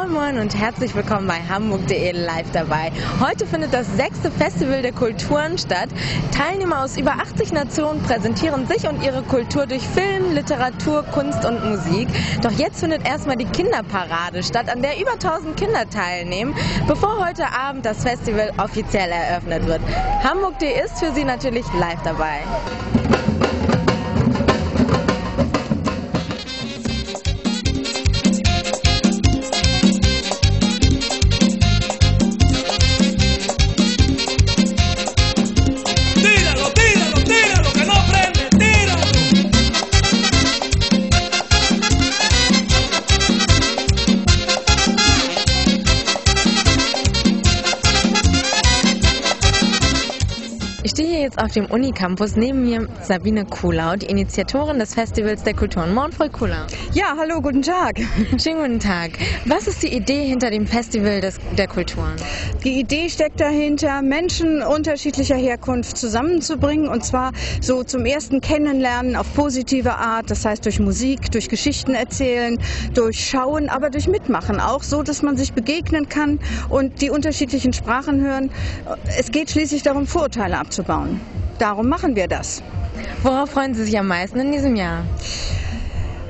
Moin Moin und herzlich willkommen bei Hamburg.de live dabei. Heute findet das sechste Festival der Kulturen statt. Teilnehmer aus über 80 Nationen präsentieren sich und ihre Kultur durch Film, Literatur, Kunst und Musik. Doch jetzt findet erstmal die Kinderparade statt, an der über 1000 Kinder teilnehmen, bevor heute Abend das Festival offiziell eröffnet wird. Hamburg.de ist für Sie natürlich live dabei. Ich stehe hier jetzt auf dem Unicampus. Neben mir Sabine Kulau, die Initiatorin des Festivals der Kulturen. Moin, Frau Kulau. Ja, hallo, guten Tag. Schönen guten Tag. Was ist die Idee hinter dem Festival des, der Kulturen? Die Idee steckt dahinter, Menschen unterschiedlicher Herkunft zusammenzubringen und zwar so zum ersten Kennenlernen auf positive Art, das heißt durch Musik, durch Geschichten erzählen, durch Schauen, aber durch Mitmachen auch, so dass man sich begegnen kann und die unterschiedlichen Sprachen hören. Es geht schließlich darum, Vorurteile abzubauen. Darum machen wir das. Worauf freuen Sie sich am meisten in diesem Jahr?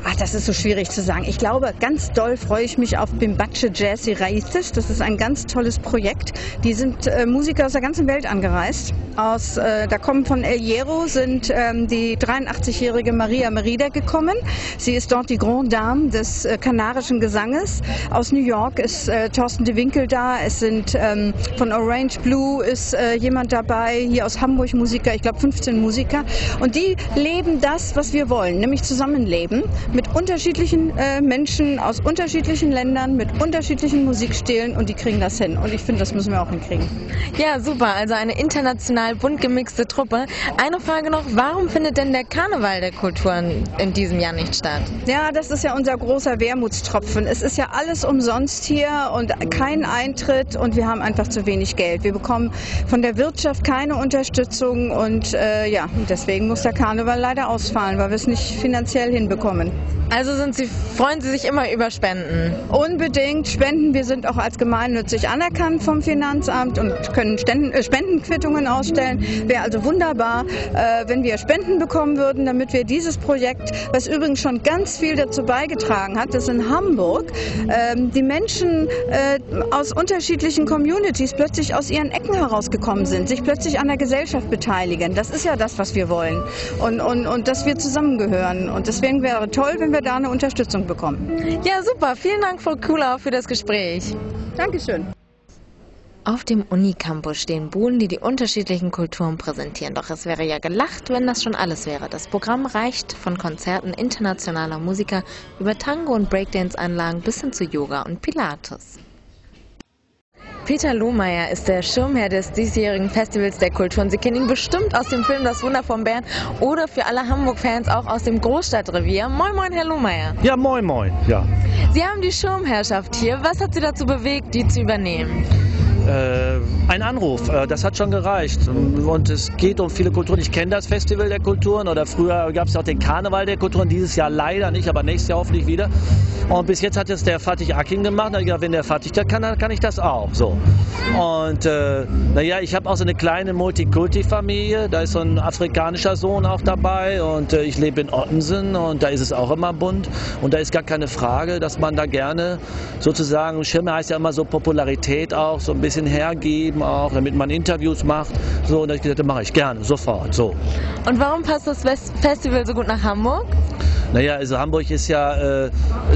Ach, das ist so schwierig zu sagen. Ich glaube, ganz doll freue ich mich auf Bimbache Jazzy Raíces. Das ist ein ganz tolles Projekt. Die sind äh, Musiker aus der ganzen Welt angereist. Aus, äh, da kommen von El Hierro sind ähm, die 83-jährige Maria Merida gekommen. Sie ist dort die Grande Dame des äh, kanarischen Gesanges. Aus New York ist äh, Thorsten de Winkel da. Es sind ähm, von Orange Blue ist äh, jemand dabei. Hier aus Hamburg Musiker. Ich glaube 15 Musiker. Und die leben das, was wir wollen, nämlich zusammenleben mit unterschiedlichen äh, Menschen aus unterschiedlichen Ländern, mit unterschiedlichen Musikstilen und die kriegen das hin. Und ich finde, das müssen wir auch hinkriegen. Ja, super. Also eine international bunt gemixte Truppe. Eine Frage noch. Warum findet denn der Karneval der Kulturen in diesem Jahr nicht statt? Ja, das ist ja unser großer Wermutstropfen. Es ist ja alles umsonst hier und kein Eintritt und wir haben einfach zu wenig Geld. Wir bekommen von der Wirtschaft keine Unterstützung und äh, ja, deswegen muss der Karneval leider ausfallen, weil wir es nicht finanziell hinbekommen. Also sind Sie, freuen Sie sich immer über Spenden? Unbedingt Spenden. Wir sind auch als gemeinnützig anerkannt vom Finanzamt und können Ständen, äh, Spendenquittungen ausstellen. Wäre also wunderbar, äh, wenn wir Spenden bekommen würden, damit wir dieses Projekt, was übrigens schon ganz viel dazu beigetragen hat, dass in Hamburg ähm, die Menschen äh, aus unterschiedlichen Communities plötzlich aus ihren Ecken herausgekommen sind, sich plötzlich an der Gesellschaft beteiligen. Das ist ja das, was wir wollen. Und, und, und dass wir zusammengehören. Und deswegen wäre toll, wenn wir da eine Unterstützung bekommen. Ja, super. Vielen Dank, Frau Kulau, für das Gespräch. Dankeschön. Auf dem Unicampus stehen Buden, die die unterschiedlichen Kulturen präsentieren. Doch es wäre ja gelacht, wenn das schon alles wäre. Das Programm reicht von Konzerten internationaler Musiker über Tango- und Breakdance-Anlagen bis hin zu Yoga und Pilates. Peter Lohmeier ist der Schirmherr des diesjährigen Festivals der Kulturen. Sie kennen ihn bestimmt aus dem Film Das Wunder vom Bären oder für alle Hamburg-Fans auch aus dem Großstadtrevier. Moin, moin, Herr Lohmeier. Ja, moin, moin. Ja. Sie haben die Schirmherrschaft hier. Was hat Sie dazu bewegt, die zu übernehmen? Äh, ein Anruf, äh, das hat schon gereicht. Und es geht um viele Kulturen. Ich kenne das Festival der Kulturen oder früher gab es auch den Karneval der Kulturen. Dieses Jahr leider nicht, aber nächstes Jahr hoffentlich wieder. Und bis jetzt hat es der Fatih Akin gemacht. Hab ich gedacht, wenn der Fatih das kann, dann kann ich das auch. So. Und äh, naja, ich habe auch so eine kleine Multikulti-Familie. Da ist so ein afrikanischer Sohn auch dabei. Und äh, ich lebe in Ottensen und da ist es auch immer bunt. Und da ist gar keine Frage, dass man da gerne sozusagen, Schirme heißt ja immer so Popularität auch, so ein bisschen hergeben auch, damit man Interviews macht. So, und da hab ich gesagt, das mache ich gerne, sofort. So. Und warum passt das Festival so gut nach Hamburg? Naja, also Hamburg ist ja äh,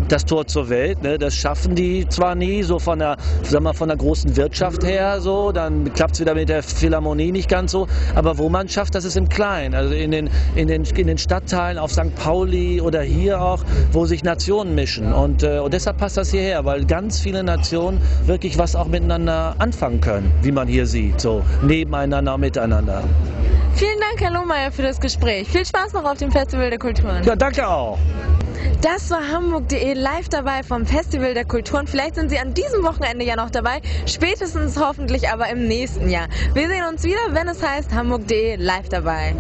das Tor zur Welt. Ne? Das schaffen die zwar nie, so von der, sag mal, von der großen Wirtschaft her, so, dann klappt es wieder mit der Philharmonie nicht ganz so. Aber wo man schafft, das ist im Kleinen. Also in den, in den, in den Stadtteilen auf St. Pauli oder hier auch, wo sich Nationen mischen. Und, äh, und deshalb passt das hierher, weil ganz viele Nationen wirklich was auch miteinander anfangen können, wie man hier sieht, so nebeneinander, miteinander. Vielen Dank, Herr Lohmeier, für das Gespräch. Viel Spaß noch auf dem Festival der Kulturen. Ja, danke auch. Das war Hamburg.de live dabei vom Festival der Kulturen. Vielleicht sind Sie an diesem Wochenende ja noch dabei, spätestens hoffentlich aber im nächsten Jahr. Wir sehen uns wieder, wenn es heißt Hamburg.de live dabei.